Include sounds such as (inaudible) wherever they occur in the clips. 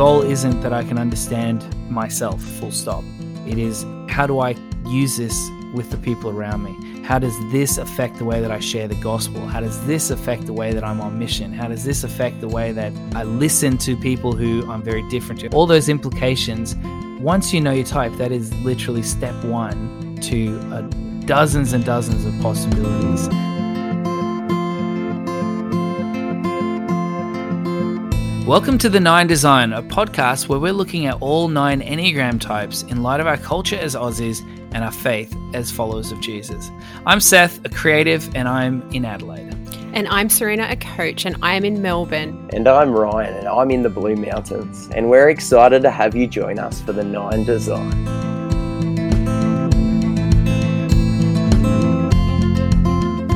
goal isn't that I can understand myself, full stop. It is how do I use this with the people around me? How does this affect the way that I share the gospel? How does this affect the way that I'm on mission? How does this affect the way that I listen to people who I'm very different to? All those implications, once you know your type, that is literally step one to uh, dozens and dozens of possibilities. Welcome to The Nine Design, a podcast where we're looking at all nine Enneagram types in light of our culture as Aussies and our faith as followers of Jesus. I'm Seth, a creative, and I'm in Adelaide. And I'm Sarina, a coach, and I am in Melbourne. And I'm Ryan, and I'm in the Blue Mountains. And we're excited to have you join us for The Nine Design.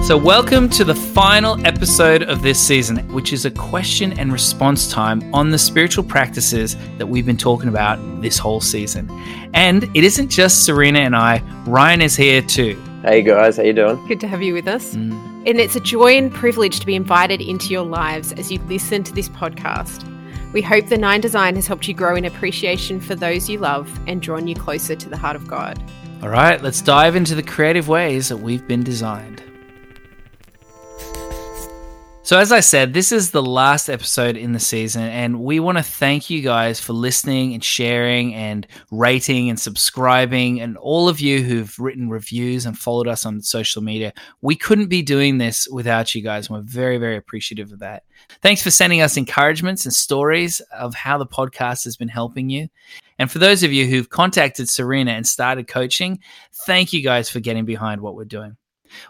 So, welcome to the final episode of this season, which is a question and response time on the spiritual practices that we've been talking about this whole season. And it isn't just Sarina and I, Ryan is here too. Hey guys, how you doing? Good to have you with us. Mm. And it's a joy and privilege to be invited into your lives as you listen to this podcast. We hope the Nine Design has helped you grow in appreciation for those you love and drawn you closer to the heart of God. All right, let's dive into the creative ways that we've been designed. So, as I said, this is the last episode in the season, and we want to thank you guys for listening and sharing and rating and subscribing, and all of you who've written reviews and followed us on social media. We couldn't be doing this without you guys, and we're very, very appreciative of that. Thanks for sending us encouragements and stories of how the podcast has been helping you. And for those of you who've contacted Sarina and started coaching, thank you guys for getting behind what we're doing.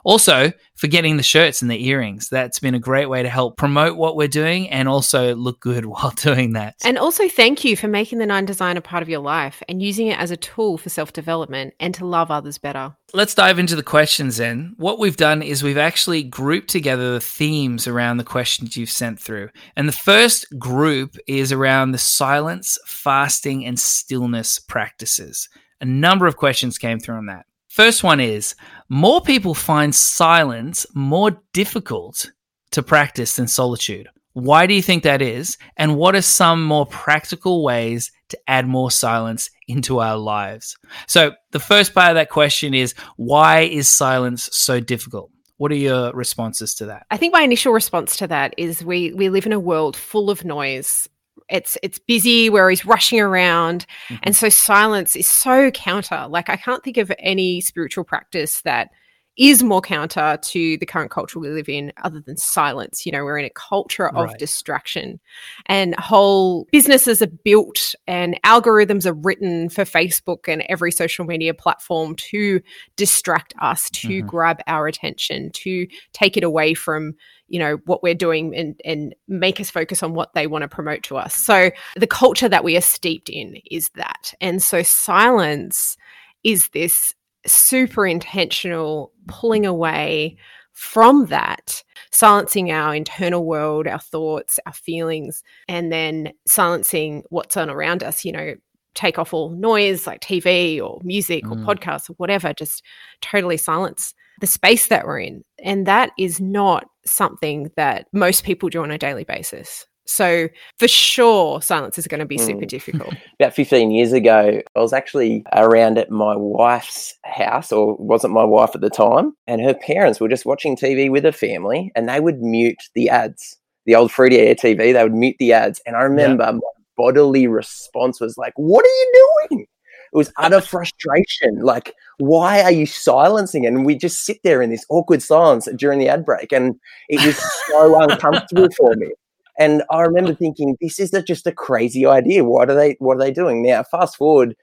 Also, for getting the shirts and the earrings. That's been a great way to help promote what we're doing and also look good (laughs) while doing that. And also, thank you for making the Nine Design a part of your life and using it as a tool for self development and to love others better. Let's dive into the questions then. What we've done is we've actually grouped together the themes around the questions you've sent through. And the first group is around the silence, fasting, and stillness practices. A number of questions came through on that. First one is more people find silence more difficult to practice than solitude. Why do you think that is? And what are some more practical ways to add more silence into our lives? So, the first part of that question is why is silence so difficult? What are your responses to that? I think my initial response to that is we we live in a world full of noise it's it's busy where he's rushing around mm-hmm. and so silence is so counter like i can't think of any spiritual practice that is more counter to the current culture we live in other than silence you know we're in a culture of right. distraction and whole businesses are built and algorithms are written for facebook and every social media platform to distract us to mm-hmm. grab our attention to take it away from you know what we're doing and and make us focus on what they want to promote to us so the culture that we are steeped in is that and so silence is this super intentional pulling away from that silencing our internal world our thoughts our feelings and then silencing what's on around us you know take off all noise like tv or music mm. or podcasts or whatever just totally silence the space that we're in. And that is not something that most people do on a daily basis. So for sure, silence is going to be super mm. difficult. (laughs) About 15 years ago, I was actually around at my wife's house, or wasn't my wife at the time, and her parents were just watching TV with her family, and they would mute the ads. The old free air TV, they would mute the ads. And I remember my bodily response was like, What are you doing? It was utter frustration. Like, why are you silencing it? And we just sit there in this awkward silence during the ad break. And it was so (laughs) uncomfortable for me. And I remember thinking, this is just a crazy idea. What are they what are they doing? Now, fast forward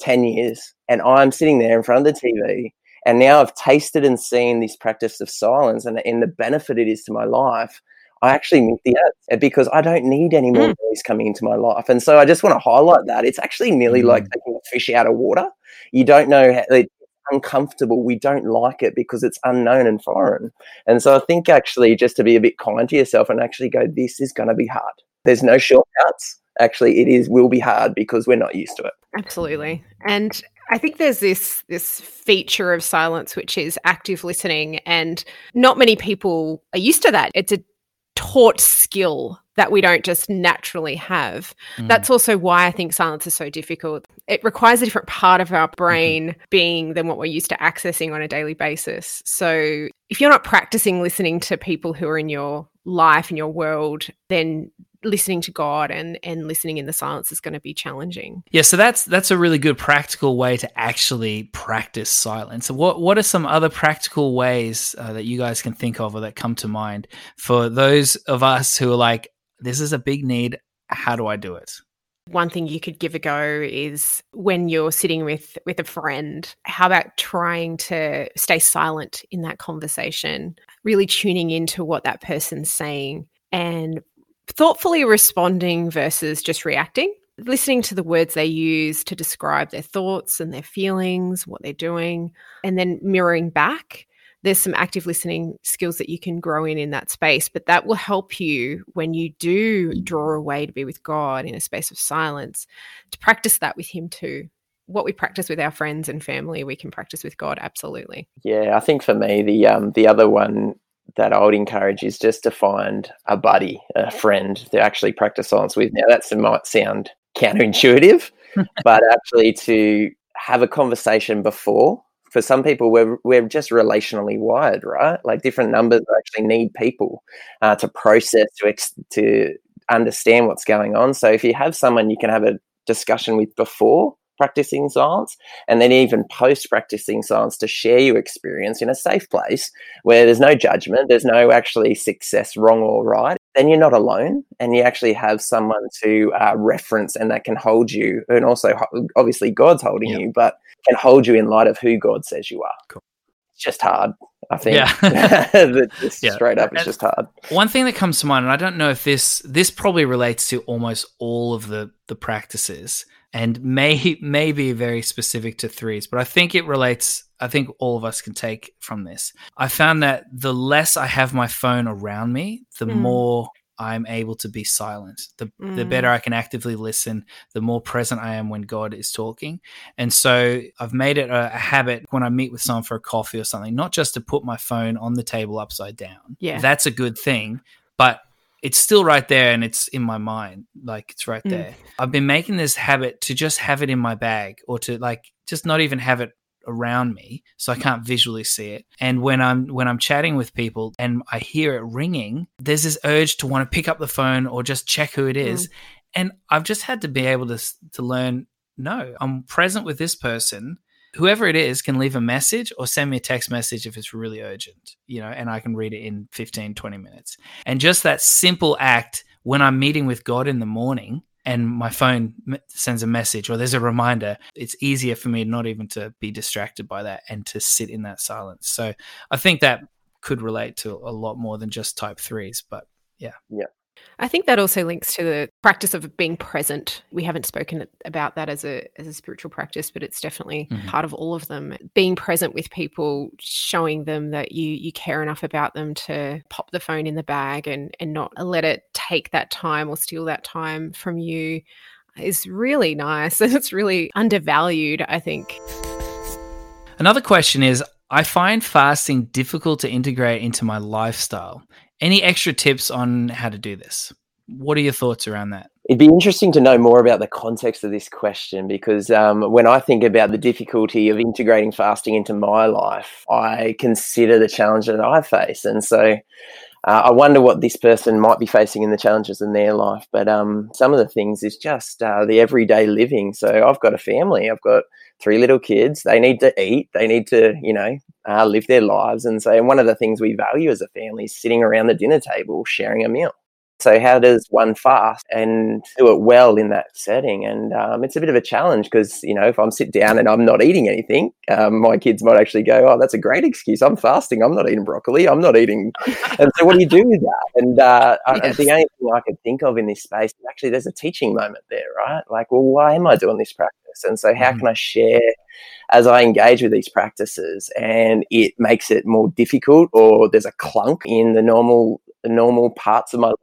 10 years, and I'm sitting there in front of the TV. And now I've tasted and seen this practice of silence and, and the benefit it is to my life. I actually meet the ads because I don't need any more mm. noise coming into my life. And so I just want to highlight that. It's actually nearly mm. like taking a fish out of water. You don't know how it's uncomfortable. We don't like it because it's unknown and foreign. And so I think actually just to be a bit kind to yourself and actually go, this is going to be hard. There's no shortcuts. Actually, it is will be hard because we're not used to it. Absolutely. And I think there's this this feature of silence which is active listening and not many people are used to that. It's a taught skill that we don't just naturally have. Mm. That's also why I think silence is so difficult. It requires a different part of our Mm-hmm. brain being than what we're used to accessing on a daily basis. So if you're not practicing listening to people who are in your life and your world, then listening to God and and listening in the silence is going to be challenging. Yeah, so that's that's a really good practical way to actually practice silence. What what are some other practical ways uh, that you guys can think of or that come to mind for those of us who are like, this is a big need. How do I do it? One thing you could give a go is when you're sitting with with a friend, how about trying to stay silent in that conversation, really tuning into what that person's saying and thoughtfully responding versus just reacting. Listening to the words they use to describe their thoughts and their feelings, what they're doing, and then mirroring back there's some active listening skills that you can grow in in that space but that will help you when you do draw away to be with god in a space of silence to practice that with him too what we practice with our friends and family we can practice with god absolutely Yeah, I think for me the um the other one that I would encourage is just to find a buddy, a friend to actually practice silence with. Now that might sound counterintuitive, (laughs) but actually to have a conversation before. For some people, we're we're just relationally wired, right? Like different numbers actually need people uh, to process to ex- to understand what's going on. So if you have someone you can have a discussion with before practicing science and then even post practicing science to share your experience in a safe place where there's no judgment, there's no actually success, wrong or right, then you're not alone and you actually have someone to uh, reference and that can hold you. And also, obviously, God's holding Yeah. you, but can hold you in light of who God says you are. Cool. It's just hard, I think. Yeah. (laughs) Yeah. Straight up, it's And- just hard. One thing that comes to mind, and I don't know if this this probably relates to almost all of the the practices, and may (laughs) may be very specific to threes, but I think it relates. I think all of us can take from this. I found that the less I have my phone around me, the Mm. more I'm able to be silent. The the Mm. better I can actively listen, the more present I am when God is talking. And so I've made it a, a habit when I meet with someone for a coffee or something, not just to put my phone on the table upside down. Yeah. That's a good thing, but it's still right there and it's in my mind. Like it's right Mm. there. I've been making this habit to just have it in my bag or to like just not even have it around me so I can't visually see it. And when I'm when I'm chatting with people and I hear it ringing, there's this urge to want to pick up the phone or just check who it is. And I've just had to be able to to learn no, I'm present with this person. Whoever it is can leave a message or send me a text message if it's really urgent, you know, and I can read it in 15 20 minutes. And just that simple act when I'm meeting with God in the morning and my phone sends a message or there's a reminder, it's easier for me not even to be distracted by that and to sit in that silence. So I think that could relate to a lot more than just type threes, but I think that also links to the practice of being present. We haven't spoken about that as a as a spiritual practice, but it's definitely Mhm. part of all of them. Being present with people, showing them that you you care enough about them to pop the phone in the bag and and not let it take that time or steal that time from you is really nice (laughs) and it's really undervalued, I think. Another question is I find fasting difficult to integrate into my lifestyle. Any extra tips on how to do this? What are your thoughts around that? It'd be interesting to know more about the context of this question because um, when I think about the difficulty of integrating fasting into my life, I consider the challenge that I face. And so uh, I wonder what this person might be facing in the challenges in their life. But um, some of the things is just uh, the everyday living. So I've got a family, I've got three little kids. They need to eat, they need to, you know, uh, live their lives. And so one of the things we value as a family is sitting around the dinner table sharing a meal. So how does one fast and do it well in that setting? And um, it's a bit of a challenge because you know if I'm sit down and I'm not eating anything, um, my kids might actually go, "Oh, that's a great excuse. I'm fasting. I'm not eating broccoli. I'm not eating." (laughs) and so what do you do with that? And uh, I- the only thing I could think of in this space is actually there's a teaching moment there, right? Like, well, why am I doing this practice? And so how Mhm. can I share as I engage with these practices and it makes it more difficult or there's a clunk in the normal the normal parts of my life.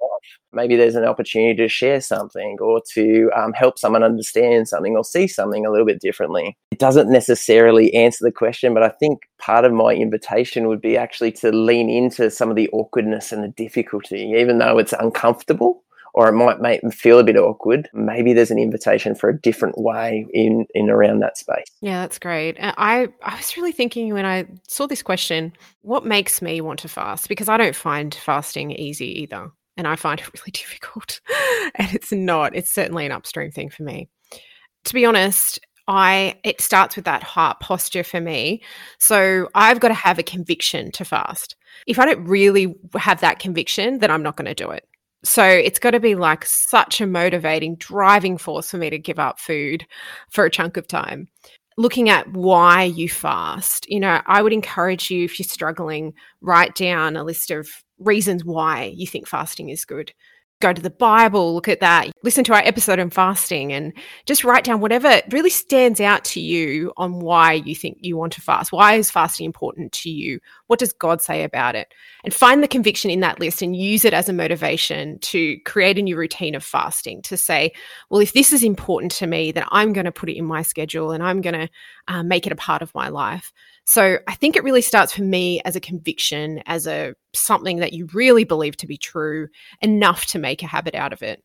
Maybe there's an opportunity to share something or to um, help someone understand something or see something a little bit differently. It doesn't necessarily answer the question, but I think part of my invitation would be actually to lean into some of the awkwardness and the difficulty, even though it's uncomfortable or it might make them feel a bit awkward, maybe there's an invitation for a different way in in around that space. Yeah, that's great. I I was really thinking when I saw this question, what makes me want to fast? Because I don't find fasting easy either, and I find it really (laughs) difficult. and it's not. It's certainly an upstream thing for me. To be honest, I it starts with that heart posture for me. So I've got to have a conviction to fast. If I don't really have that conviction, then I'm not going to do it. So it's got to be like such a motivating, driving force for me to give up food for a chunk of time. Looking at why you fast, you know, I would encourage you if you're struggling, write down a list of reasons why you think fasting is good go to the Bible, look at that, listen to our episode on fasting, and just write down whatever really stands out to you on why you think you want to fast. Why is fasting important to you? What does God say about it? And find the conviction in that list and use it as a motivation to create a new routine of fasting to say, well, if this is important to me, then I'm going to put it in my schedule and I'm going to uh, make it a part of my life. So I think it really starts for me as a conviction, as a something that you really believe to be true, enough to make a habit out of it.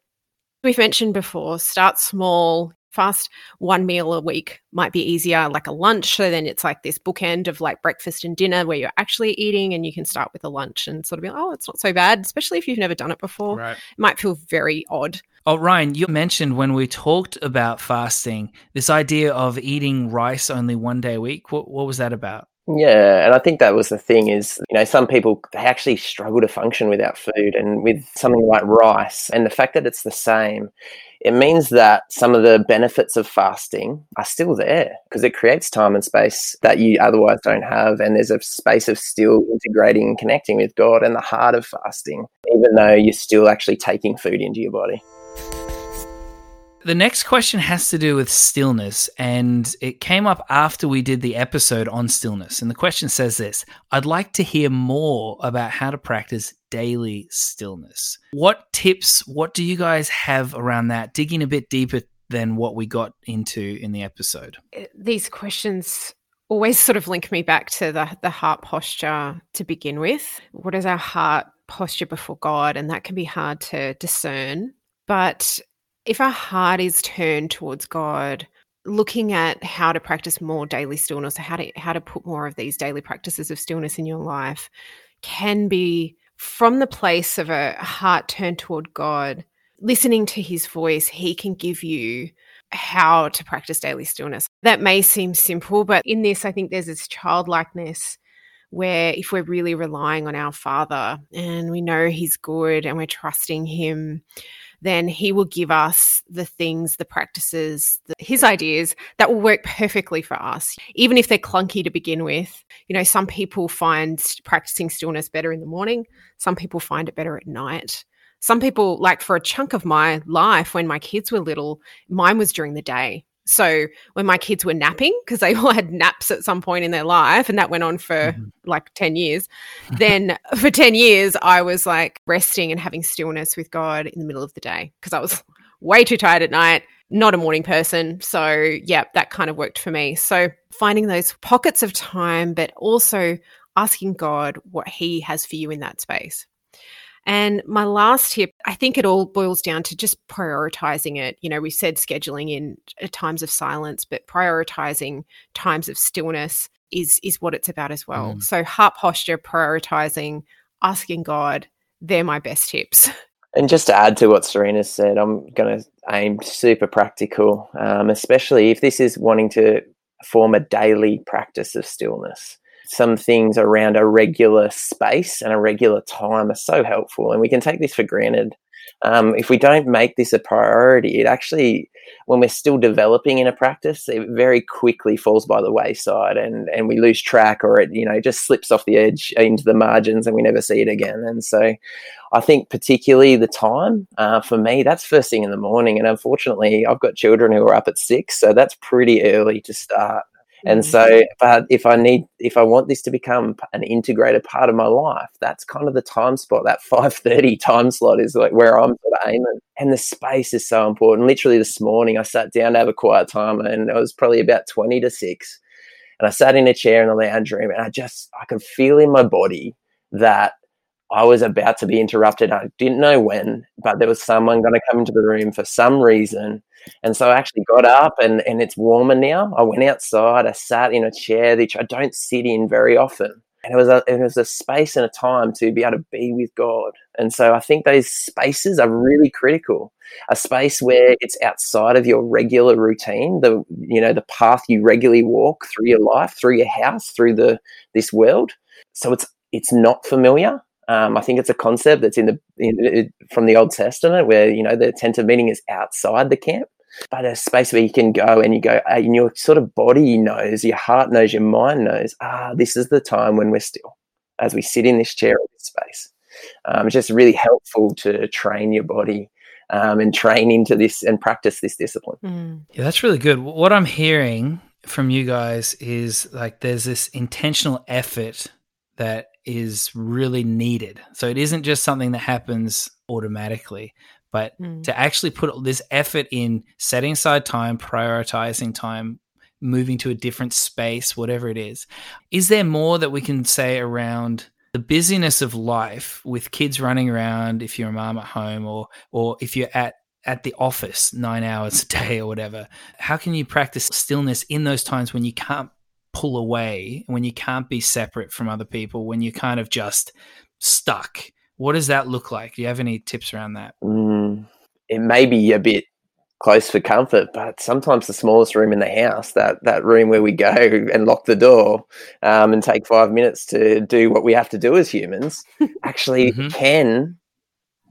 We've mentioned before, start small, fast one meal a week might be easier, like a lunch. So then it's like this bookend of like breakfast and dinner where you're actually eating and you can start with a lunch and sort of be, like, oh, it's not so bad, especially if you've never done it before. Right. It might feel very odd. Oh, Ryan, you mentioned when we talked about fasting, this idea of eating rice only one day a week. What, what was that about? Yeah, and I think that was the thing is, you know, some people they actually struggle to function without food and with something like rice and the fact that it's the same, it means that some of the benefits of fasting are still there because it creates time and space that you otherwise don't have and there's a space of still integrating and connecting with God and the heart of fasting even though you're still actually taking food into your body. The next question has to do with stillness, and it came up after we did the episode on stillness. And the question says this I'd like to hear more about how to practice daily stillness. What tips, what do you guys have around that? Digging a bit deeper than what we got into in the episode. Uh, these questions always sort of link me back to the, the heart posture to begin with. What is our heart posture before God? And that can be hard to discern. But if our heart is turned towards God, looking at how to practice more daily stillness, how to how to put more of these daily practices of stillness in your life can be from the place of a heart turned toward God, listening to his voice, he can give you how to practice daily stillness. That may seem simple, but in this, I think there's this childlikeness where if we're really relying on our Father and we know He's good and we're trusting Him, then he will give us the things, the practices, the, his ideas that will work perfectly for us, even if they're clunky to begin with. You know, some people find practicing stillness better in the morning, some people find it better at night. Some people, like for a chunk of my life when my kids were little, mine was during the day. So when my kids were napping, because they (laughs) all had naps at some point in their life, and that went on for mm-hmm. like 10 years, (laughs) then for 10 years, I was like resting and having stillness with God in the middle of the day because I was (laughs) way too tired at night, not a morning person. So, yeah, that kind of worked for me. So, finding those pockets of time, but also asking God what He has for you in that space. And my last tip, I think it all boils down to just prioritizing it. You know, we said scheduling in uh, times of silence, but prioritizing times of stillness is is what it's about as well. Mm. So heart posture, prioritizing, asking God, they're my best tips. (laughs) And just to add to what Sarina said, I'm going to aim super practical, um, especially if this is wanting to form a daily practice of stillness some things around a regular space and a regular time are so helpful. And we can take this for granted. Um, if we don't make this a priority, it actually, when we're still developing in a practice, it very quickly falls by the wayside and, and we lose track or it, you know, just slips off the edge into the margins and we never see it again. And so I think particularly the time uh, for me, that's first thing in the morning. And unfortunately, I've got children who are up at six, so that's pretty early to start. And mm-hmm. so, but if I need, if I want this to become an integrated part of my life, that's kind of the time spot. That (laughs) five thirty time slot is like where I'm sort of aiming, and the space is so important. Literally this morning, I sat down to have a quiet time, and it was probably about twenty to six, and I sat in a chair in the lounge room, and I just I could feel in my body that I was about to be interrupted. I didn't know when, but there was someone going to come into the room for some reason. And so I actually got up and, and it's warmer now. I went outside, I sat in a chair, which I don't sit in very often. And it was a it was a space and a time to be able to be with God. And so I think those spaces are really critical. A space where it's outside of your regular routine, the you know, the path you regularly walk through your life, through your house, through the this world. So it's it's not familiar um, I think it's a concept that's in the in, from the Old Testament where you know the tent of meeting is outside the camp, but a space where you can go and you go, and your sort of body knows, your heart knows, your mind knows. Ah, this is the time when we're still, as we sit in this chair in this space. Um, it's just really helpful to train your body um, and train into this and practice this discipline. Mm. Yeah, that's really good. What I'm hearing from you guys is like there's this intentional effort that is really needed. So it isn't just something that happens automatically, but mm. to actually put this effort in setting aside time, prioritizing time, moving to a different space, whatever it is. Is there more that we can say around the busyness of life with kids running around if you're a mom at home or or if you're at at the office 9 (laughs) hours a day or whatever? How can you practice stillness in those times when you can't pull away, when you can't be separate from other people, when you're kind of just stuck. What does that look like? Do you have any tips around that? Mm, it may be a bit close for comfort, but sometimes the smallest room in the house, that that room where we go and lock the door um, and take five minutes to do what we have to do as humans, actually mm-hmm. can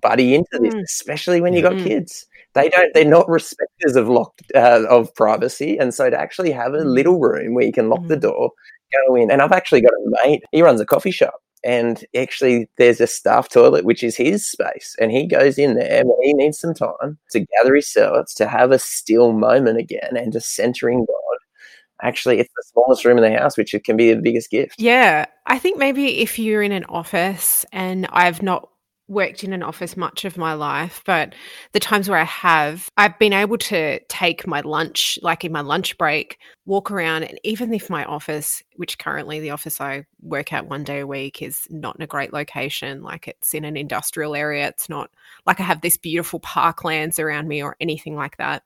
buddy into this, mm. especially when you got mm. kids they don't they're not respecters of locked uh, of privacy and so to actually have a little room where you can lock mm. the door go in and i've actually got a mate he runs a coffee shop and actually there's a staff toilet which is his space and he goes in there when he needs some time to gather his thoughts to have a still moment again and to centering god. Actually it's the smallest room in the house which can be the biggest gift. Yeah i think maybe if you're in an office and i've not worked in an office much of my life, but the times where I have, I've been able to take my lunch, like in my lunch break, walk around. And even if my office, which currently the office I work at one day a week, is not in a great location, like it's in an industrial area, it's not like I have this beautiful parklands around me or anything like that.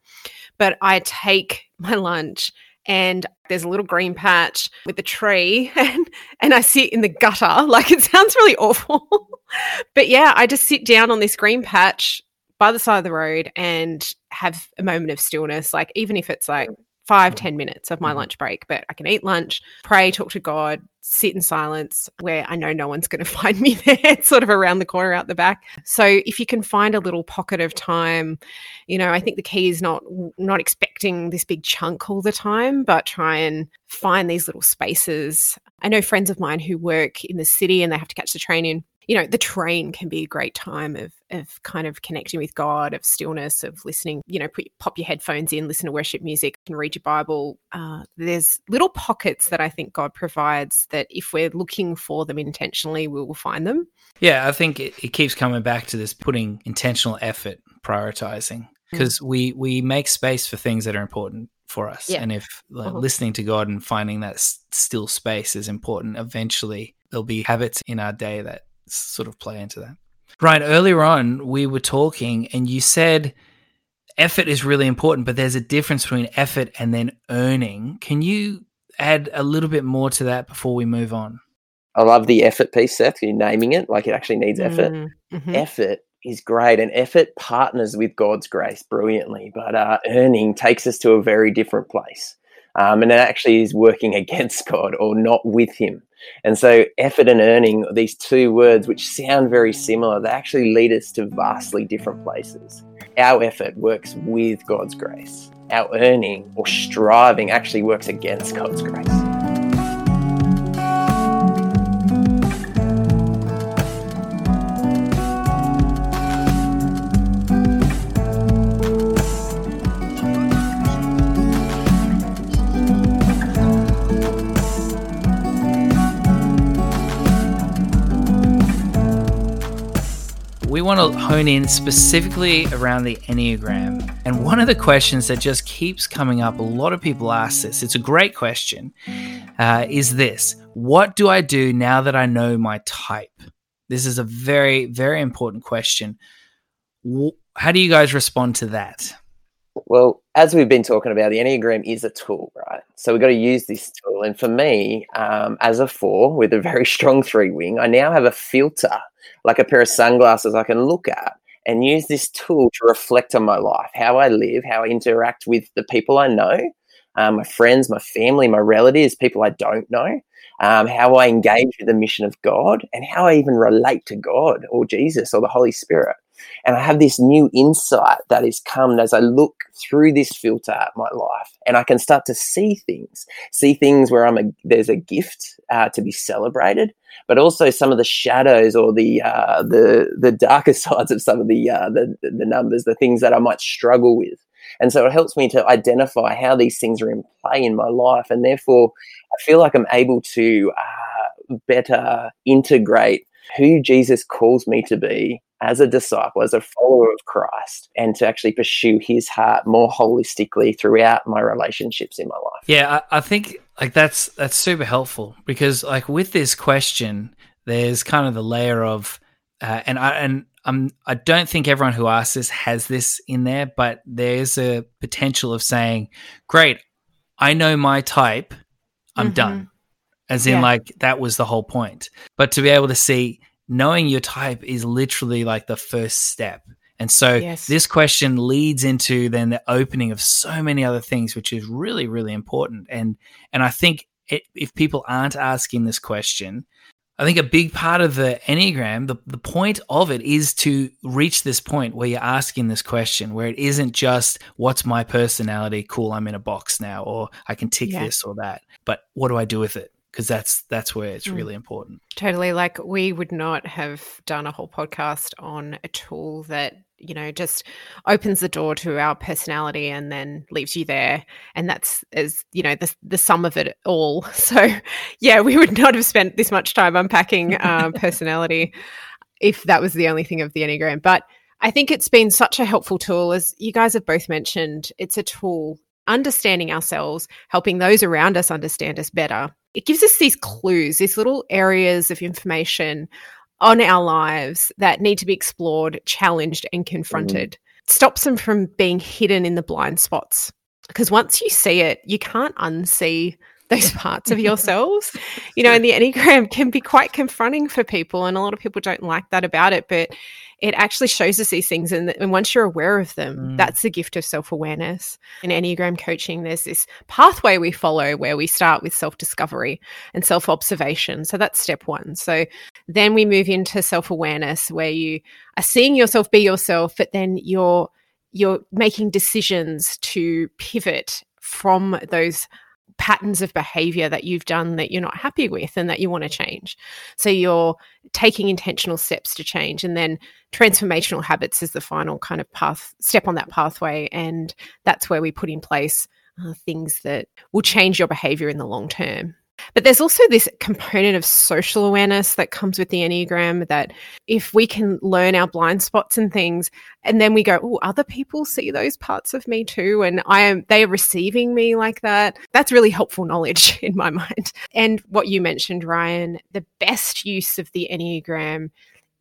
But I take my lunch and there's a little green patch with a tree (laughs) and and I sit in the gutter. (laughs) Like it sounds really awful. (laughs) But yeah I just sit down on this green patch by the side of the road and have a moment of stillness like even if it's like mm. Five ten minutes of my mm-hmm. lunch break but i can eat lunch pray talk to god sit in silence where i know no one's going (laughs) to find me there (laughs) sort of around the corner out the back. So if you can find a little pocket of time you know i think the key is not not expecting this big chunk all the time but try and find these little spaces. I know friends of mine who work in the city and they have to catch the train in you know, the train can be a great time of of kind of connecting with God, of stillness, of listening. You know, put, pop your headphones in, listen to worship music, and read your Bible. Uh, there's little pockets that I think God provides that, if we're looking for them intentionally, we will find them. Yeah, I think it, it keeps coming back to this putting intentional effort, prioritizing, because mm. we we make space for things that are important for us. Yeah. And if uh-huh. listening to God and finding that still space is important, eventually there'll be habits in our day that sort of play into that. Right. Earlier on, we were talking, and you said effort is really important, but there's a difference between effort and then earning. Can you add a little bit more to that before we move on? I love the effort piece, Seth. You're naming it like it actually needs effort. Mm, mm-hmm. Effort is great, and effort partners with God's grace brilliantly, but uh, earning takes us to a very different place. Um, and it actually is working (laughs) against God or not with Him. And so, effort and earning, these two words, which sound very similar, they actually lead us to vastly different places. Our effort works with God's grace, our earning or striving actually works against God's grace. Want to hone in specifically around the Enneagram. And one of the questions that just keeps coming up, a lot of people ask this, it's a great question, uh, is this What do I do now that I know my type? This is a very, very important question. How do you guys respond to that? Well, as we've been talking about, the Enneagram is a tool, right? So we've got to use this tool. And for me, um, as a four with a very (laughs) strong three wing, I now have a filter, like a pair of sunglasses I can look at and use this tool to reflect on my life, how I live, how I interact with the people I know, um, my friends, my family, my relatives, people I don't know, um, how I engage with the mission of God, and how I even relate to God or Jesus or the Holy Spirit. And I have this new insight that has come as I look through this filter at my life, and I can start to see things, see things where I'm a, there's a gift uh, to be celebrated, but also some of the shadows or the uh, the the darker (laughs) sides of some of the, uh, the the numbers, the things that I might struggle with. And so it helps me to identify how these things are in play in my life, and therefore I feel like I'm able to uh, better integrate who Jesus calls me to be as a disciple, as a follower of Christ, and to actually pursue his heart more holistically throughout my relationships in my life. Yeah, I, I think like that's that's super helpful because like with this question, there's kind of the layer of uh, and I and I'm I don't think everyone who asks this has this in there, but there's a potential of saying, "Great, I know my type, I'm mm-hmm. done." As in, yeah. like that was the whole point. But to be able to see knowing your type is literally like the first step. And so yes. this question leads into then the opening of so many other things, which is really, really important. And and I think it, if people aren't asking this question, I think a big part of the Enneagram, the, the point of it is to reach this point where you're asking this question, where it isn't just what's my personality, cool, I'm in a box now, or I can tick yeah. this or that, but what do I do with it? Because that's that's where it's mm. really important. Totally. Like we would not have done a whole podcast on a tool that you know just opens the door to our personality and then leaves you there and that's as you know the, the sum of it all (laughs) so yeah we would not have spent this much time unpacking uh, (laughs) personality if that was the only thing of the enneagram but i think it's been such a helpful tool as you guys have both mentioned it's a tool understanding ourselves helping those around us understand us better it gives us these clues, these little areas of information on our lives that need to be explored, challenged, and confronted. Mm. Stops them from being hidden in the blind spots. Because once you see it, you can't unsee those (laughs) parts of yourselves. you know, and the Enneagram can be quite confronting for people, and a lot of people don't like that about it. But it actually shows us these things. And, and once you're aware of them, mm. that's the gift of self awareness. In Enneagram coaching, there's this pathway we follow where we start with self discovery and self observation. So that's step one. So then we move into self awareness where you are seeing yourself be yourself, but then you're you're making decisions to pivot from those patterns of behavior that you've done that you're not happy with and that you want to change. So you're taking intentional steps to change. And then transformational habits is the final kind of path step on that pathway. And that's where we put in place uh, things that will change your behavior in the long term. But there's also this component of social awareness that comes with the Enneagram that if we can learn our blind spots and things, and then we go, oh, other people see those parts of me too, and I am they are receiving me like that. That's really helpful knowledge (laughs) in my mind. And what you mentioned, Ryan, the best use of the Enneagram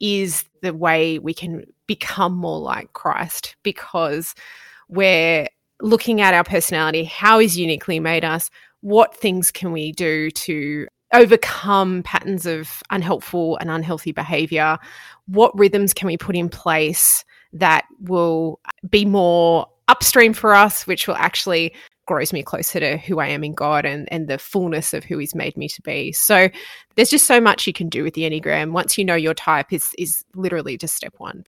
is the way we can become more like Christ because we're looking at our personality, how is uniquely made us, what things can we do to overcome patterns of unhelpful and unhealthy behavior? What rhythms can we put in place that will be more upstream for us, which will actually grows me closer to who I am in God and, and the fullness of who He's made me to be. So there's just so much you can do with the Enneagram. Once you know your type is is literally just step one.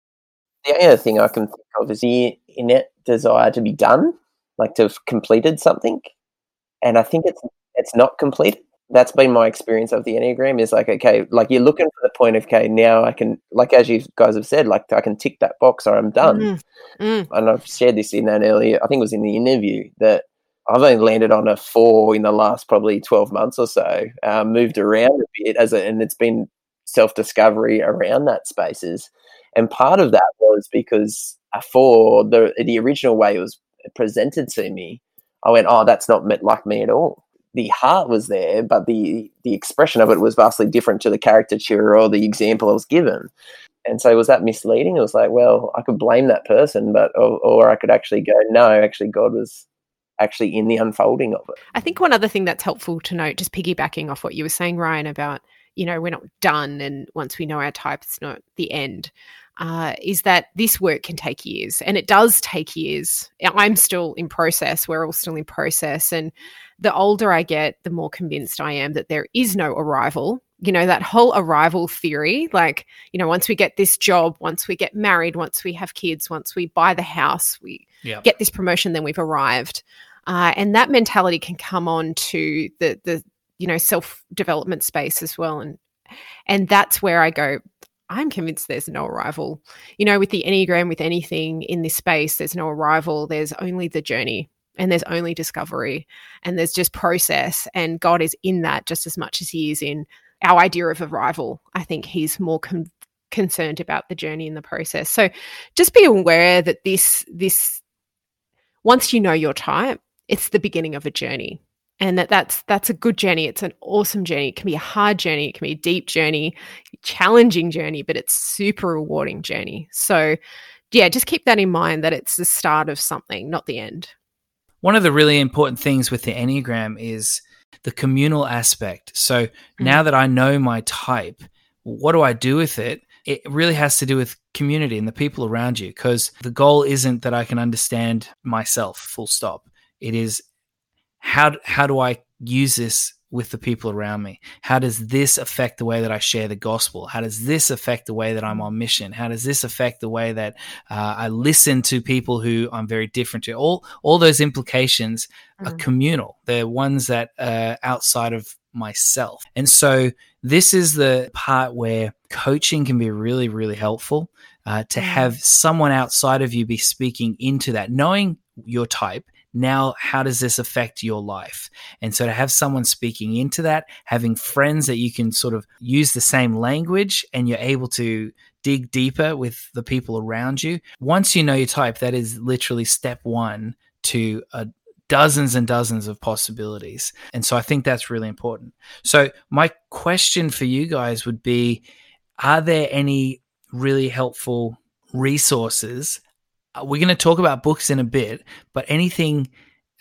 The other thing I can think of is the innate desire to be done, like to have completed something and I think it's it's not complete. That's been my experience of the Enneagram is like, okay, like you're looking for the point of, okay, now I can, like as you guys have said, like I can tick that box or I'm done. Mm. Mm. And I've shared this in an earlier, I think it was in the interview that I've only landed on a four in the last probably 12 months or so, um, moved around a bit as a, and it's been self discovery around that spaces. And part of that was because a four, the, the original way it was presented to me, I went, oh, that's not meant like me at all. the heart was there, but the the expression of it was vastly different to the caricature or the example I was given. And so was that misleading? It was like, well, I could blame that person, but or, or I could actually go, no, actually God was actually in the unfolding of it. I think one other thing that's helpful to note, just piggybacking off what you were saying, Ryan, about you know we're not done, and once we know our type, it's not the end. Uh, is that this work can take years, and it does take years. I'm still in process. We're all still in process, and the older I get, the more convinced I am that there is no arrival. You know, that whole arrival theory, like, you know, once we get this job, once we get married, once we have kids, once we buy the house, we yep. get this promotion, then we've arrived. Uh, and that mentality can come on to the, the, you know, self development space as well. And, and that's where I go, I'm convinced there's no arrival. You know, with the Enneagram, with anything in this space, there's no arrival. There's only the journey and there's only discovery and there's just process and god is in that just as much as he is in our idea of arrival i think he's more con- concerned about the journey and the process so just be aware that this this once you know your type it's the beginning of a journey and that that's that's a good journey it's an awesome journey it can be a hard journey it can be a deep journey challenging journey but it's super rewarding journey so yeah just keep that in mind that it's the start of something not the end one of the really important things with the Enneagram is the communal aspect. So mm-hmm. now that I know my type, what do I do with it? It really has to do with community and the people around you because the goal isn't that I can understand myself, full stop. It is how, how do I use this with the people around me? How does this affect the way that I share the gospel? How does this affect the way that I'm on mission? How does this affect the way that uh, I listen to people who I'm very different to? All all those implications mm. are communal. They're ones that are outside of myself. And so this is the part where coaching can be really, really helpful uh, to mm. have someone outside of you be speaking into that, knowing your type now how does this affect your life? And so to have someone speaking into that having friends that you can sort of use the same language and you're able to dig deeper with the people around you once you know your type that is literally step one to a dozens and dozens of possibilities. And so i think that's really important. So my question for you guys would be are there any really helpful resources uh, we're going to talk about books in a bit, but anything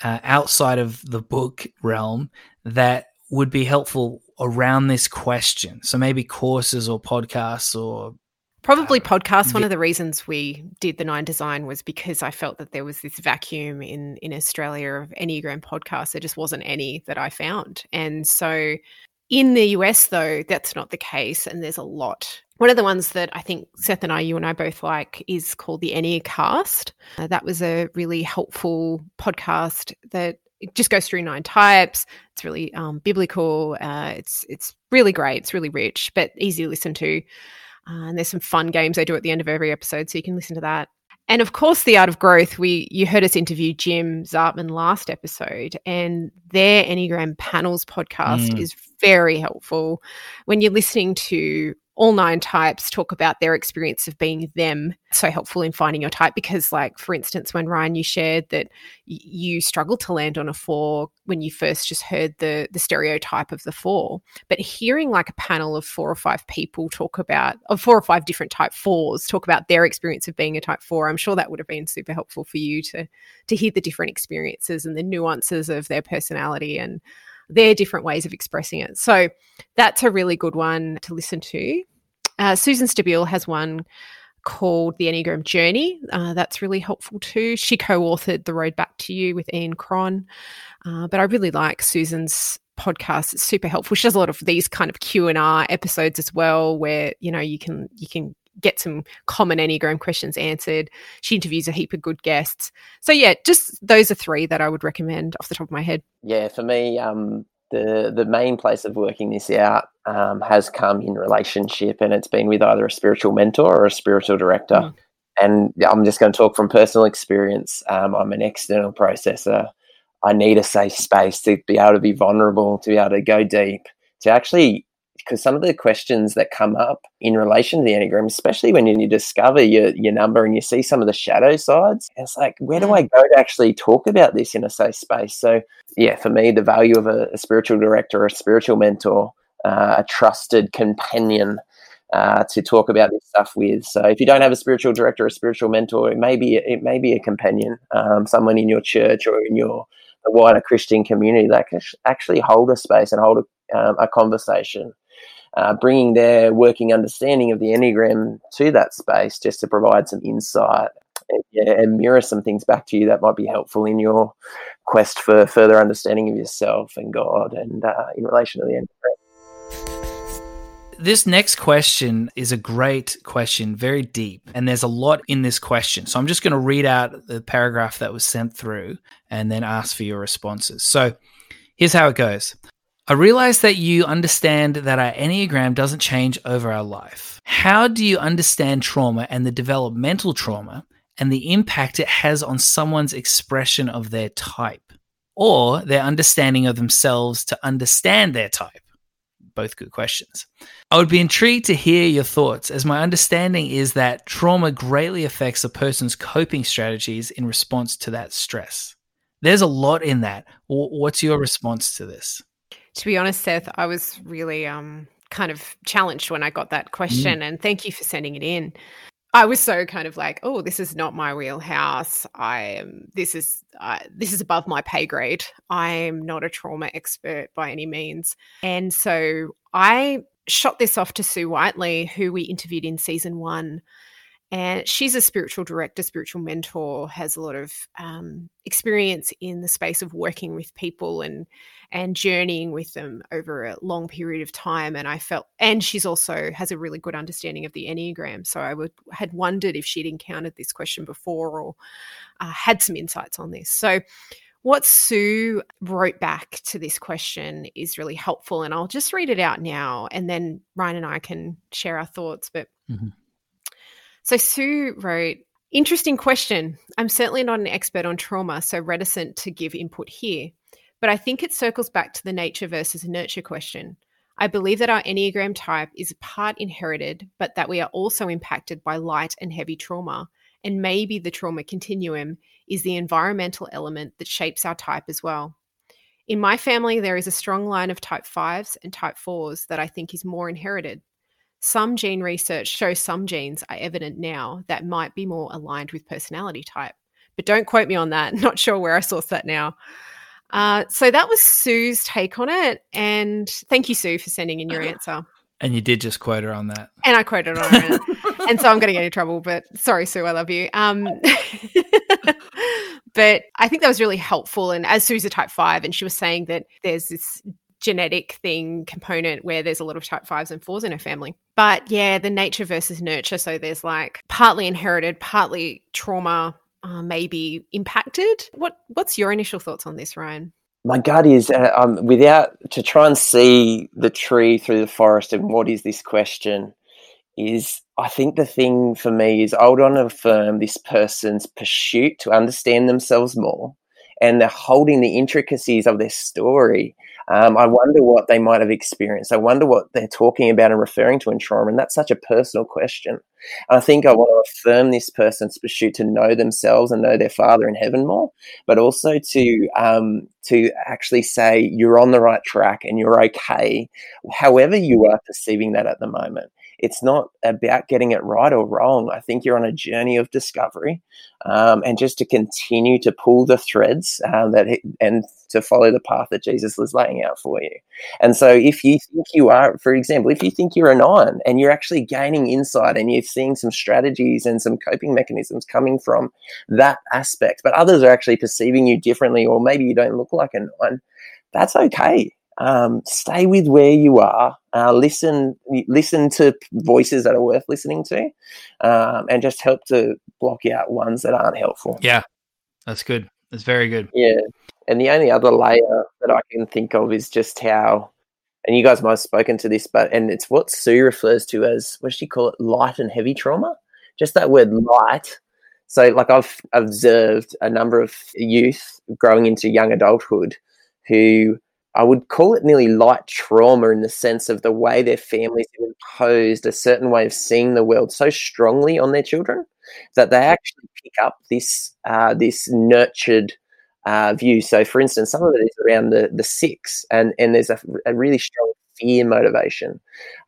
uh, outside of the book realm that would be helpful around this question. So maybe courses or podcasts or Probably uh, podcasts. One of the reasons we did the Nine Design was because I felt that there was this vacuum in in Australia of Enneagram podcasts. There just wasn't any that I found, and so in the US though, that's not the case, and there's a lot one of the ones that I think Seth and I, you and I both like, is called the Enneacast. Uh, that was a really helpful podcast that it just goes through nine types. It's really um, biblical. Uh, it's it's really great. It's really rich, but easy to listen to. Uh, and there's some fun games they do at the end of every episode, so you can listen to that. And of course, the art of growth. We you heard us interview Jim Zartman last episode, and their Enneagram Panels podcast mm. is very helpful when you're listening to all nine types talk about their experience of being them so helpful in finding your type because like for instance when ryan you shared that y- you struggled to land on a four when you first just heard the the stereotype of the four but hearing like a panel of four or five people talk about of four or five different type fours talk about their experience of being a type four i'm sure that would have been super helpful for you to to hear the different experiences and the nuances of their personality and their different ways of expressing it. So that's a really good one to listen to. Uh, Susan Stabile has one called The Enneagram Journey. Uh, that's really helpful too. She co authored The Road Back to You with Ian Cron. Uh, but I really like Susan's podcast. It's super helpful. She does a lot of these kind of Q and R episodes as well, where you know you can you can get some common Enneagram questions answered. She interviews a heap of good guests. So yeah, just those are three that I would recommend off the top of my head. Yeah, for me, um, the the main place of working this out um, has come in relationship, and it's been with either a spiritual mentor or a spiritual director. Mm. And I'm just going to talk from personal experience. Um, I'm an external processor. I need a safe space to be able to be vulnerable, to be able to go deep, to actually because some of the questions that come up in relation to the Enneagram, especially when you discover your, your number and you see some of the shadow sides, it's like, where do mm. I go to actually talk about this in a safe space? So yeah, for me, the value of a, a spiritual director, a spiritual mentor, uh, a trusted companion uh, to talk about this stuff with. So if you don't have a spiritual director, a spiritual mentor, it may be it may be a companion, um, someone in your church or in your wider Christian community that can actually hold a space and hold a, um, a conversation. Uh, bringing their working understanding of the Enneagram to that space just to provide some insight and, yeah, and mirror some things back to you that might be helpful in your quest for further understanding of yourself and God and uh, in relation to the Enneagram this next question is a great question, very deep, and there's a lot in this question. So I'm just going to read out the paragraph that was sent through and then ask for your responses. So here's how it goes. I realize that you understand that our Enneagram doesn't change over our life. How do you understand trauma and the developmental trauma and the impact it has on someone's expression of their type or their understanding of themselves to understand their type? both good questions. I would be intrigued to hear your thoughts, as my understanding is that trauma greatly affects a person's coping strategies in response to that stress. There's a lot in that. What's your response to this? To be honest, Seth, I was really um, kind of challenged when I got that question, mm. and thank you for sending it in. I was so kind of like, oh, this is not my wheelhouse. I am. This is uh, this is above my pay grade. I am not a trauma expert by any means, and so I shot this off to Sue Whiteley, who we interviewed in season one, and she's a spiritual director, spiritual mentor, has a lot of um, experience in the space of working with people and and journeying with them over a long period of time. And I felt, and she's also has a really good understanding of the Enneagram. So I would had wondered if she'd encountered this question before or uh, had some insights on this. So what Sue wrote back to this question is really helpful. And I'll just read it out now, and then Ryan and I can share our thoughts. But mm-hmm. so Sue wrote, Interesting question. I'm certainly not an expert on trauma, so reticent to give input here. But I think it circles back to the nature versus nurture question. I believe that our Enneagram type is part inherited, but that we are also impacted by light and heavy trauma. And maybe the trauma continuum is the environmental element that shapes our type as well. In my family, there is a strong line of type 5s and type 4s that I think is more inherited. Some gene research shows some genes are evident now that might be more aligned with personality type. But don't quote me on that. (laughs) Not sure where I sourced that now. Uh, so that was Sue's take on it. And thank you, Sue, for sending in your (laughs) answer. And you did just quote her on that. And I quoted on her. (laughs) and so I'm going to get in trouble, but sorry, Sue, I love you. Um, (laughs) but I think that was really helpful. And as Sue's a type five, and she was saying that there's this genetic thing component where there's a lot of type fives and fours in her family. But yeah, the nature versus nurture. So there's like partly inherited, partly trauma, uh, maybe impacted. What What's your initial thoughts on this, Ryan? My gut is uh, um, without to try and see the tree through the forest and what is this question is I think the thing for me is I would want to affirm this person's pursuit to understand themselves more and they're holding the intricacies of their story um, I wonder what they might have experienced. I wonder what they're talking about and referring to in trauma. And that's such a personal question. I think I want to affirm this person's pursuit to know themselves and know their Father in heaven more, but also to um, to actually say you're on the right track and you're okay, however you are perceiving that at the moment it's not about getting it right or wrong. I think you're on a journey of discovery, um, and just to continue to pull the threads um, that and to follow the path that Jesus was laying out for you. And so, if you think you are, for example, if you think you're a nine and you're actually gaining insight and you're seeing some strategies and some coping mechanisms coming from that aspect, but others are actually perceiving you differently, or maybe you don't look like a nine, that's okay um, stay with where you are. Uh, listen, listen to voices that are worth listening to, um, and just help to block out ones that aren't helpful. Yeah, that's good. That's very good. Yeah, and the only other layer that I can think of is just how, and you guys might have spoken to this, but and it's what Sue refers to as what does she call it? Light and heavy trauma. Just that word light. So, like I've observed a number of youth growing into young adulthood who I would call it nearly light trauma in the sense of the way their families have imposed a certain way of seeing the world so strongly on their children that they actually pick up this uh, this nurtured uh, view. So, for instance, some of it is around the the six, and and there's a, a really strong fear motivation.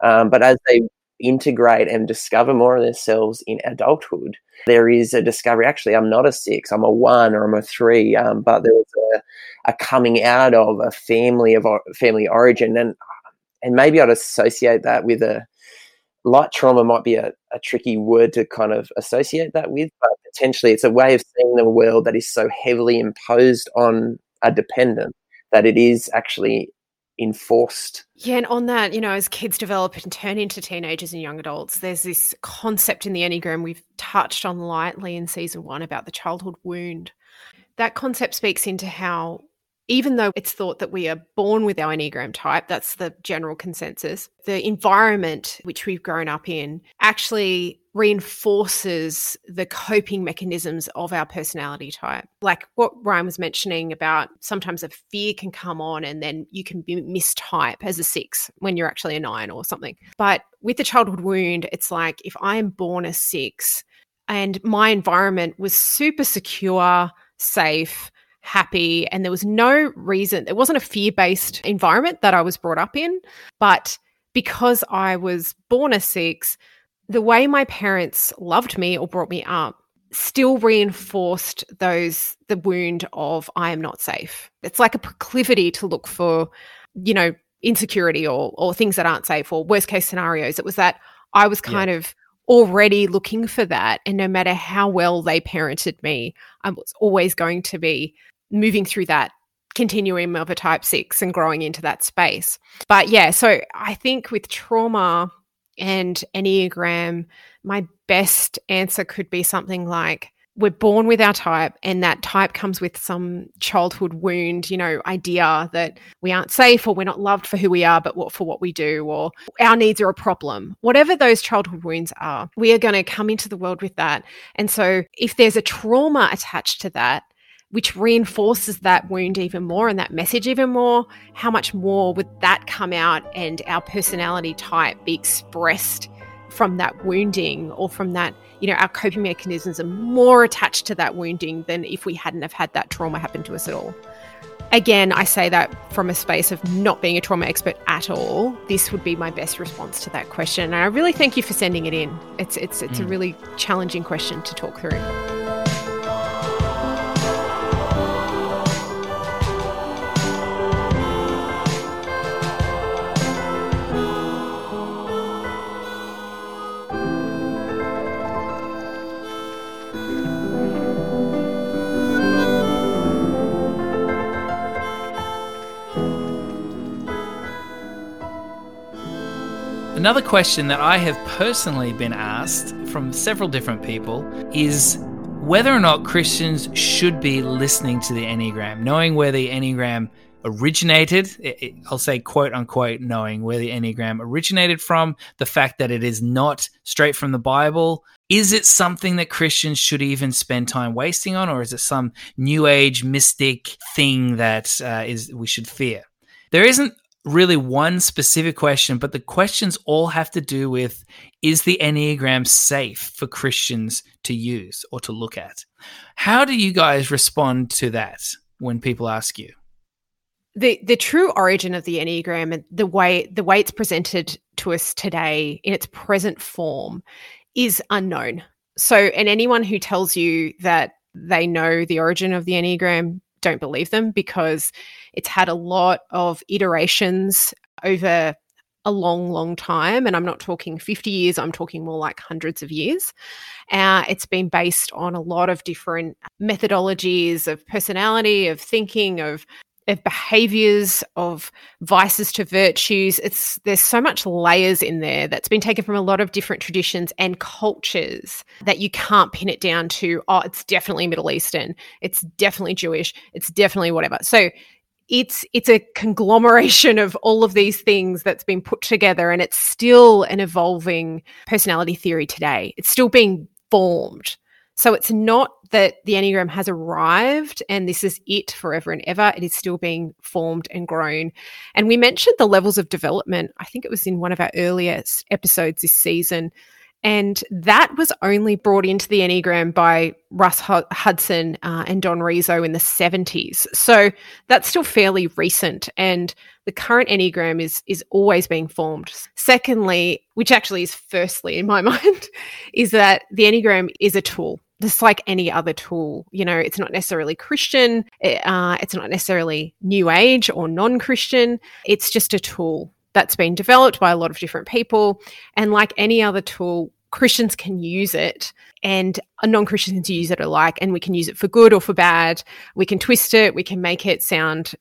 Um, but as they integrate and discover more of themselves in adulthood, there is a discovery. Actually, I'm not a six. I'm a one or I'm a three. Um, but there was a, a, coming out of a family of family origin, and and maybe I'd associate that with a light trauma. Might be a, a tricky word to kind of associate that with, but potentially it's a way of seeing the world that is so heavily imposed on a dependent that it is actually enforced. Yeah, and on that, you know, as kids develop and turn into teenagers and young adults, there's this concept in the Enneagram we've touched on lightly in season one about the childhood wound. That concept speaks into how even though it's thought that we are born with our Enneagram type, that's the general consensus, the environment which we've grown up in actually reinforces the coping mechanisms of our personality type. Like what Ryan was mentioning about sometimes a fear can come on and then you can be mistype as a six when you're actually a nine or something. But with the childhood wound, it's like if I am born a six and my environment was super secure, safe, happy and there was no reason it wasn't a fear-based environment that I was brought up in but because I was born a six the way my parents loved me or brought me up still reinforced those the wound of I am not safe it's like a proclivity to look for you know insecurity or or things that aren't safe or worst case scenarios it was that I was kind yeah. of already looking for that and no matter how well they parented me I was always going to be moving through that continuum of a type six and growing into that space. But yeah, so I think with trauma and Enneagram, my best answer could be something like we're born with our type, and that type comes with some childhood wound, you know, idea that we aren't safe or we're not loved for who we are, but what for what we do, or our needs are a problem. Whatever those childhood wounds are, we are going to come into the world with that. And so if there's a trauma attached to that, which reinforces that wound even more and that message even more, how much more would that come out and our personality type be expressed from that wounding or from that, you know, our coping mechanisms are more attached to that wounding than if we hadn't have had that trauma happen to us at all. Again, I say that from a space of not being a trauma expert at all. This would be my best response to that question. And I really thank you for sending it in. It's it's it's mm. a really challenging question to talk through. Another question that I have personally been asked from several different people is whether or not Christians should be listening to the Enneagram, knowing where the Enneagram originated. I'll say quote unquote, knowing where the Enneagram originated from, the fact that it is not straight from the Bible. Is it something that Christians should even spend time wasting on, or is it some new age mystic thing that uh, is we should fear? There isn't really one specific question, but the questions all have to do with is the Enneagram safe for Christians to use or to look at? How do you guys respond to that when people ask you? The the true origin of the Enneagram and the way the way it's presented to us today in its present form is unknown. So and anyone who tells you that they know the origin of the Enneagram don't believe them because it's had a lot of iterations over a long, long time. And I'm not talking 50 years, I'm talking more like hundreds of years. Uh, it's been based on a lot of different methodologies of personality, of thinking, of of behaviors of vices to virtues. It's there's so much layers in there that's been taken from a lot of different traditions and cultures that you can't pin it down to oh it's definitely middle eastern it's definitely jewish it's definitely whatever. So it's it's a conglomeration of all of these things that's been put together and it's still an evolving personality theory today. It's still being formed. So it's not that the Enneagram has arrived and this is it forever and ever. It is still being formed and grown. And we mentioned the levels of development. I think it was in one of our earliest episodes this season. And that was only brought into the Enneagram by Russ Hudson uh, and Don Riso in the 70s. So that's still fairly recent. And the current Enneagram is, is always being formed. Secondly, which actually is firstly in my (laughs) mind, is that the Enneagram is a tool just like any other tool. You know, it's not necessarily Christian, it, uh, it's not necessarily New Age or non Christian. It's just a tool that's been developed by a lot of different people. And like any other tool, Christians can use it and non Christians use it alike, and we can use it for good or for bad. We can twist it, we can make it sound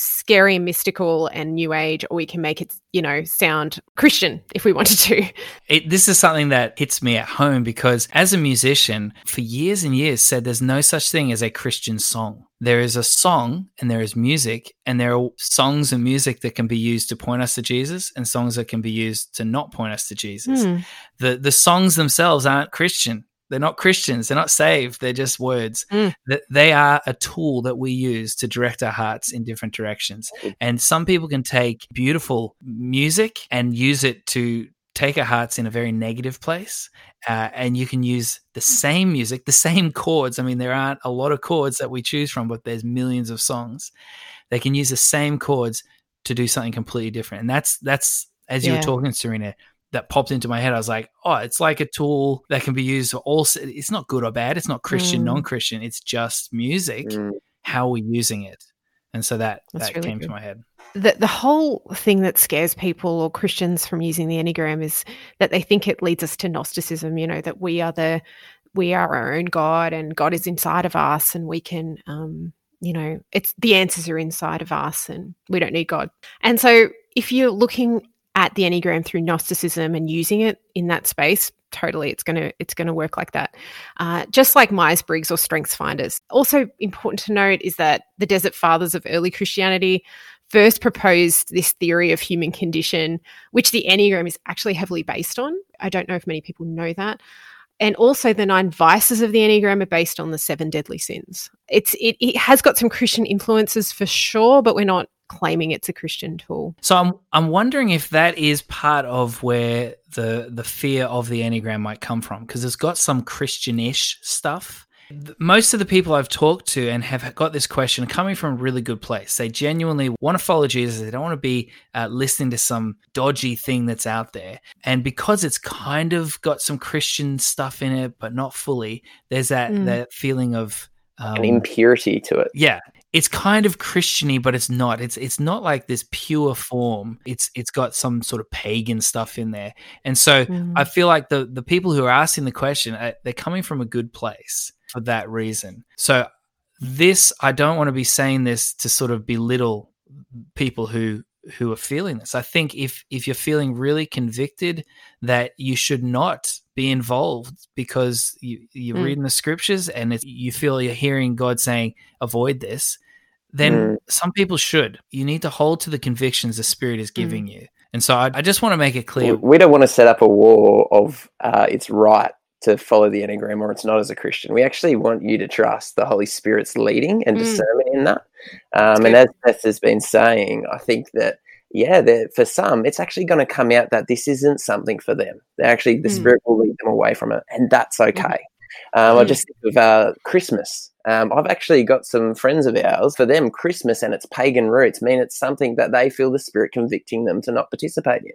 scary mystical and new age or we can make it you know sound christian if we wanted to. (laughs) It, this is something that hits me at home because as a musician for years and years said there's no such thing as a christian song. There is a song and there is music and there are songs and music that can be used to point us to jesus and songs that can be used to not point us to jesus. Mm. the the songs themselves aren't christian they're not Christians. They're not saved. They're just words. Mm. They are a tool that we use to direct our hearts in different directions. And some people can take beautiful music and use it to take our hearts in a very negative place. Uh, and you can use the same music, the same chords. I mean, there aren't a lot of chords that we choose from, but there's millions of songs. They can use the same chords to do something completely different. And that's that's as you yeah. were talking, Sarina, that popped into my head. I was like, oh, it's like a tool that can be used for all. It's not good or bad. It's not Christian, mm. non-Christian. It's just music. Mm. How we're using it, and so that That's that really came good. to my head. The the whole thing that scares people or Christians from using the enneagram is that they think it leads us to Gnosticism. You know that we are the we are our own God, and God is inside of us, and we can. Um, you know, it's the answers are inside of us and we don't need God. And so if you're looking at the enneagram through gnosticism and using it in that space totally it's going to it's going to work like that. Uh, just like myers-briggs or strengths finders. Also important to note is that the desert fathers of early christianity first proposed this theory of human condition which the enneagram is actually heavily based on. I don't know if many people know that. And also the nine vices of the enneagram are based on the seven deadly sins. It's it, it has got some christian influences for sure but we're not claiming it's a Christian tool. So I'm I'm wondering if that is part of where the the fear of the Enneagram might come from because it's got some Christianish stuff. Most of the people I've talked to and have got this question coming from a really good place. They genuinely want to follow Jesus. They don't want to be uh, listening to some dodgy thing that's out there. And because it's kind of got some Christian stuff in it, but not fully, there's that mm. that feeling of um, an impurity to it. Yeah, it's kind of Christiany, but it's not. It's it's not like this pure form. It's it's got some sort of pagan stuff in there, and so mm. I feel like the the people who are asking the question uh, they're coming from a good place for that reason. So this I don't want to be saying this to sort of belittle people who who are feeling this. I think if if you're feeling really convicted that you should not be involved because you, you're mm. reading the scriptures and you feel you're hearing God saying avoid this, then mm. some people should. You need to hold to the convictions the Spirit is giving mm. you. And so I, I, just want to make it clear. We don't want to set up a war of uh, it's right to follow the Enneagram or it's not as a Christian. We actually want you to trust the Holy Spirit's leading and mm. discernment in that. Um, and as Seth has been saying, I think that, yeah, for some, it's actually going to come out that this isn't something for them. They actually, the mm. Spirit will lead them away from it, and that's mm-hmm. okay. Um, mm. I just think of uh, Christmas. Um, I've actually got some friends of ours. For them, Christmas and its pagan roots mean it's something that they feel the spirit convicting them to not participate in.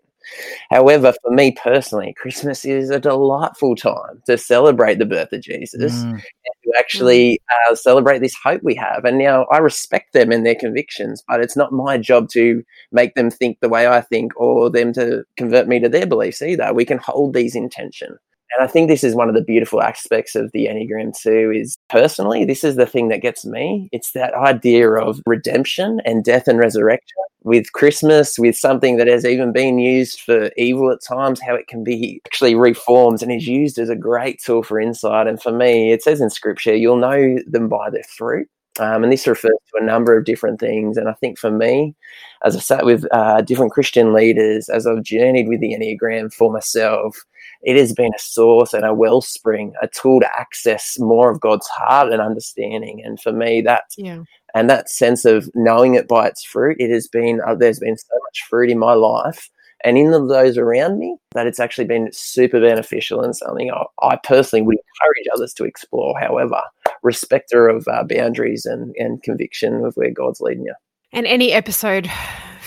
However, for me personally, Christmas is a delightful time to celebrate the birth of Jesus mm. and to actually mm. uh, celebrate this hope we have. And now I respect them and their convictions, but it's not my job to make them think the way I think or them to convert me to their beliefs either. We can hold these in tension. And I think this is one of the beautiful aspects of the Enneagram too is personally, this is the thing that gets me. It's that idea of redemption and death and resurrection with Christmas, with something that has even been used for evil at times, how it can be actually reformed and is used as a great tool for insight. And for me, it says in scripture, you'll know them by their fruit. Um, and this refers to a number of different things. And I think for me, as I've sat with uh, different Christian leaders, as I've journeyed with the Enneagram for myself, it has been a source and a wellspring, a tool to access more of God's heart and understanding. And for me, that yeah. and that sense of knowing it by its fruit, it has been uh, there's been so much fruit in my life and in the, those around me, that it's actually been super beneficial and something I, I personally would encourage others to explore. However, respecter of uh, boundaries and, and conviction of where God's leading you. And any episode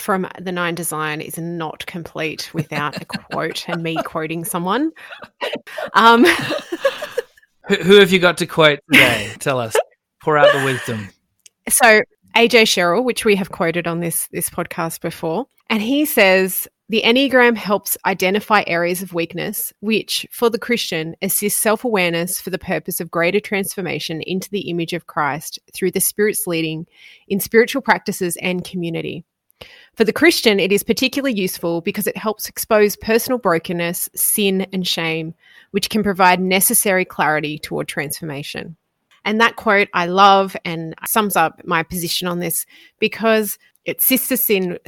from the Nine Design is not complete without a (laughs) quote and me quoting someone. Um, who, who have you got to quote today? Tell us. Pour out the wisdom. So AJ Sherrill, which we have quoted on this this podcast before, and he says the Enneagram helps identify areas of weakness, which, for the Christian, assists self awareness for the purpose of greater transformation into the image of Christ through the Spirit's leading in spiritual practices and community. For the Christian, it is particularly useful because it helps expose personal brokenness, sin, and shame, which can provide necessary clarity toward transformation. And that quote I love and sums up my position on this because it assists us in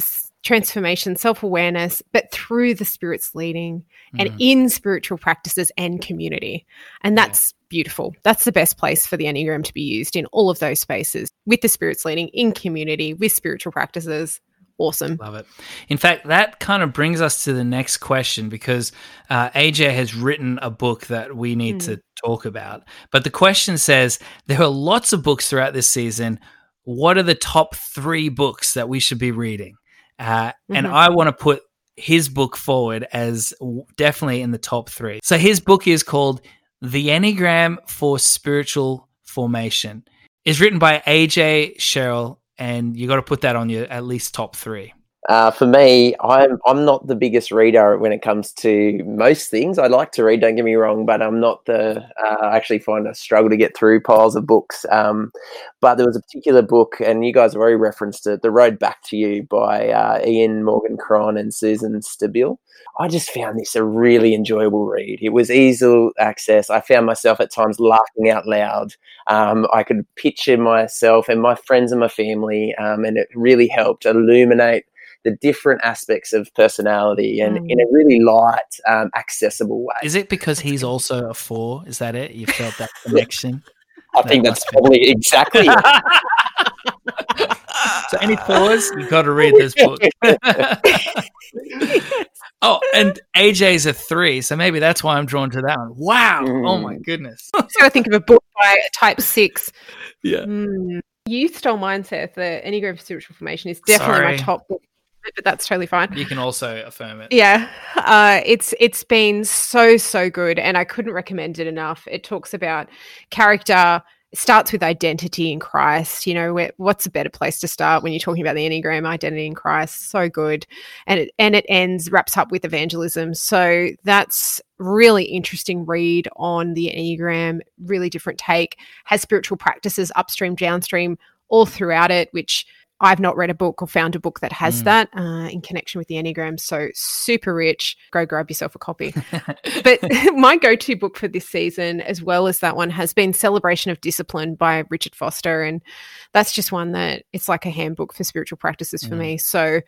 transformation, self awareness, but through the Spirit's leading mm. and in spiritual practices and community. And that's yeah. beautiful. That's the best place for the Enneagram to be used in all of those spaces with the Spirit's leading, in community, with spiritual practices. Awesome. Love it. In fact, that kind of brings us to the next question because uh, AJ has written a book that we need mm. to talk about. But the question says there are lots of books throughout this season. What are the top three books that we should be reading? Uh, mm-hmm. And I want to put his book forward as definitely in the top three. So his book is called The Enneagram for Spiritual Formation. It's written by AJ Sherrill, and you got to put that on your at least top three. Uh, for me, I'm I'm not the biggest reader when it comes to most things. I like to read, don't get me wrong, but I'm not the. Uh, I actually find a struggle to get through piles of books. Um, but there was a particular book, and you guys have already referenced it, "The Road Back to You" by uh, Ian Morgan Cron and Susan Stabile. I just found this a really enjoyable read. It was easy access. I found myself at times laughing out loud. Um, I could picture myself and my friends and my family, um, and it really helped illuminate the different aspects of personality and mm. in a really light, um, accessible way. Is it because he's (laughs) also a four? Is that it? You felt that (laughs) connection? I that think that's probably exactly (laughs) so any fours, you've got to read this book. oh, and AJ's a three, so maybe that's why I'm drawn to that one. Wow. Mm. Oh my mm. goodness. I got to think of a book by type six. Yeah. Mm. Youth Style Mindset, the Enneagram for Spiritual Formation is definitely Sorry. my top book but that's totally fine. You can also affirm it. Yeah, uh, it's it's been so so good, and I couldn't recommend it enough. It talks about character. starts with identity in Christ. You know, where, what's a better place to start when you're talking about the Enneagram identity in Christ? So good, and it and it ends wraps up with evangelism. So that's really interesting read on the Enneagram. Really different take. Has spiritual practices upstream, downstream, all throughout it, which I've not read a book or found a book that has mm. that uh, in connection with the Enneagram. So super rich. Go grab yourself a copy. but (laughs) (laughs) my go to book for this season, as well as that one, has been Celebration of Discipline by Richard Foster. And that's just one that it's like a handbook for spiritual practices for mm. me. So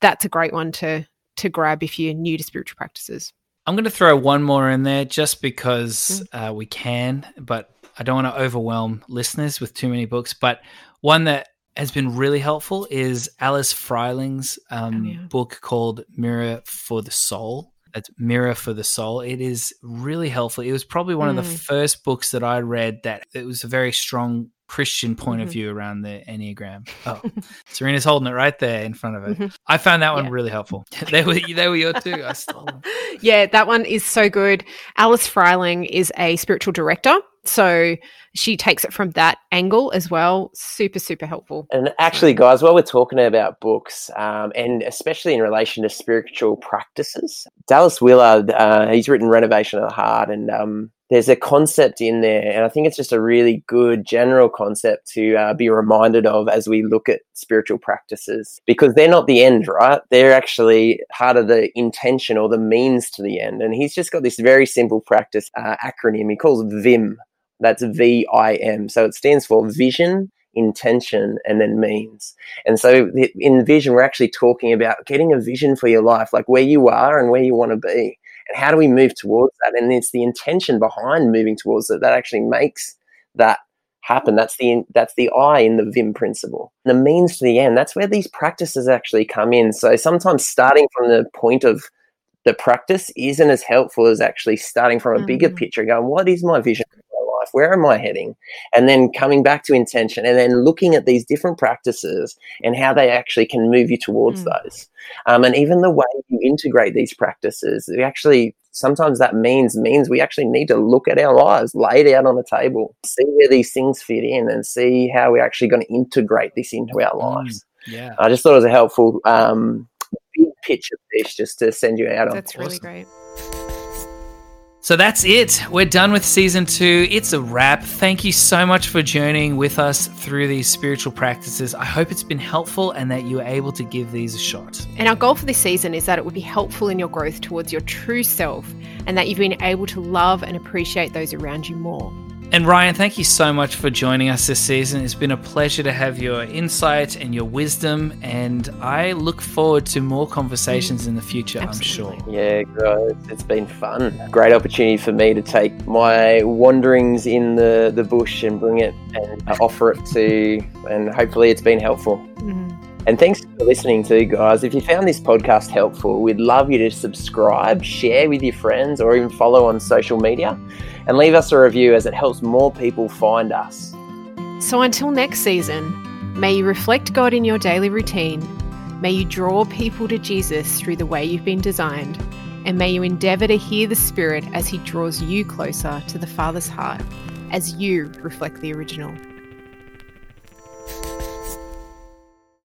that's a great one to to grab if you're new to spiritual practices. I'm going to throw one more in there just because mm. uh, we can, but I don't want to overwhelm listeners with too many books. But one that has been really helpful is Alice Fryling's um, oh, yeah. book called Mirror for the Soul. That's Mirror for the Soul. It is really helpful. It was probably one mm. of the mm. first books that I read that it was a very strong Christian point mm-hmm. of view around the Enneagram. (laughs) Oh, Sarina's holding it right there in front of her. Mm-hmm. I found that one yeah. really helpful. (laughs) they were they were your two. I stole (laughs) them. Yeah, that one is so good. Alice Fryling is a spiritual director so she takes it from that angle as well. Super, super helpful. And actually, guys, while we're talking about books, um, and especially in relation to spiritual practices, Dallas Willard, uh, he's written Renovation of the Heart, and um, there's a concept in there, and I think it's just a really good general concept to uh, be reminded of as we look at spiritual practices because they're not the end, right? They're actually part of the intention or the means to the end. And he's just got this very simple practice uh, acronym he calls VIM that's V I M. So it stands for vision, intention, and then means. And so in vision, we're actually talking about getting a vision for your life, like where you are and where you want to be. And how do we move towards that? And it's the intention behind moving towards it that actually makes that happen. That's the that's the I in the Vim principle. The means to the end. That's where these practices actually come in. So sometimes starting from the point of the practice isn't as helpful as actually starting from a mm-hmm. bigger picture, going, what is my vision life? Where am I heading? And then coming back to intention and then looking at these different practices and how they actually can move you towards mm. those. Um, and even the way you integrate these practices, we actually sometimes that means means we actually need to look at our lives, lay it out on the table, see where these things fit in, and see how we're actually going to integrate this into our mm, lives. Mm, yeah, I just thought it was a helpful um, big pitch of this just to send you out on. That's really great. So that's it. We're done with season two. It's a wrap. Thank you so much for journeying with us through these spiritual practices. I hope it's been helpful and that you were able to give these a shot. And our goal for this season is that it would be helpful in your growth towards your true self and that you've been able to love and appreciate those around you more. And Ryan, thank you so much for joining us this season. It's been a pleasure to have your insight and your wisdom, and I look forward to more conversations in the future, Absolutely. I'm sure. Yeah, guys, it's been fun. Great opportunity for me to take my wanderings in the, the bush and bring it and offer it to, and hopefully it's been helpful. Mm-hmm. And thanks for listening too, guys. If you found this podcast helpful, we'd love you to subscribe, share with your friends, or even follow on social media and leave us a review as it helps more people find us. So until next season, may you reflect God in your daily routine. May you draw people to Jesus through the way you've been designed. And may you endeavour to hear the Spirit as He draws you closer to the Father's heart as you reflect the original.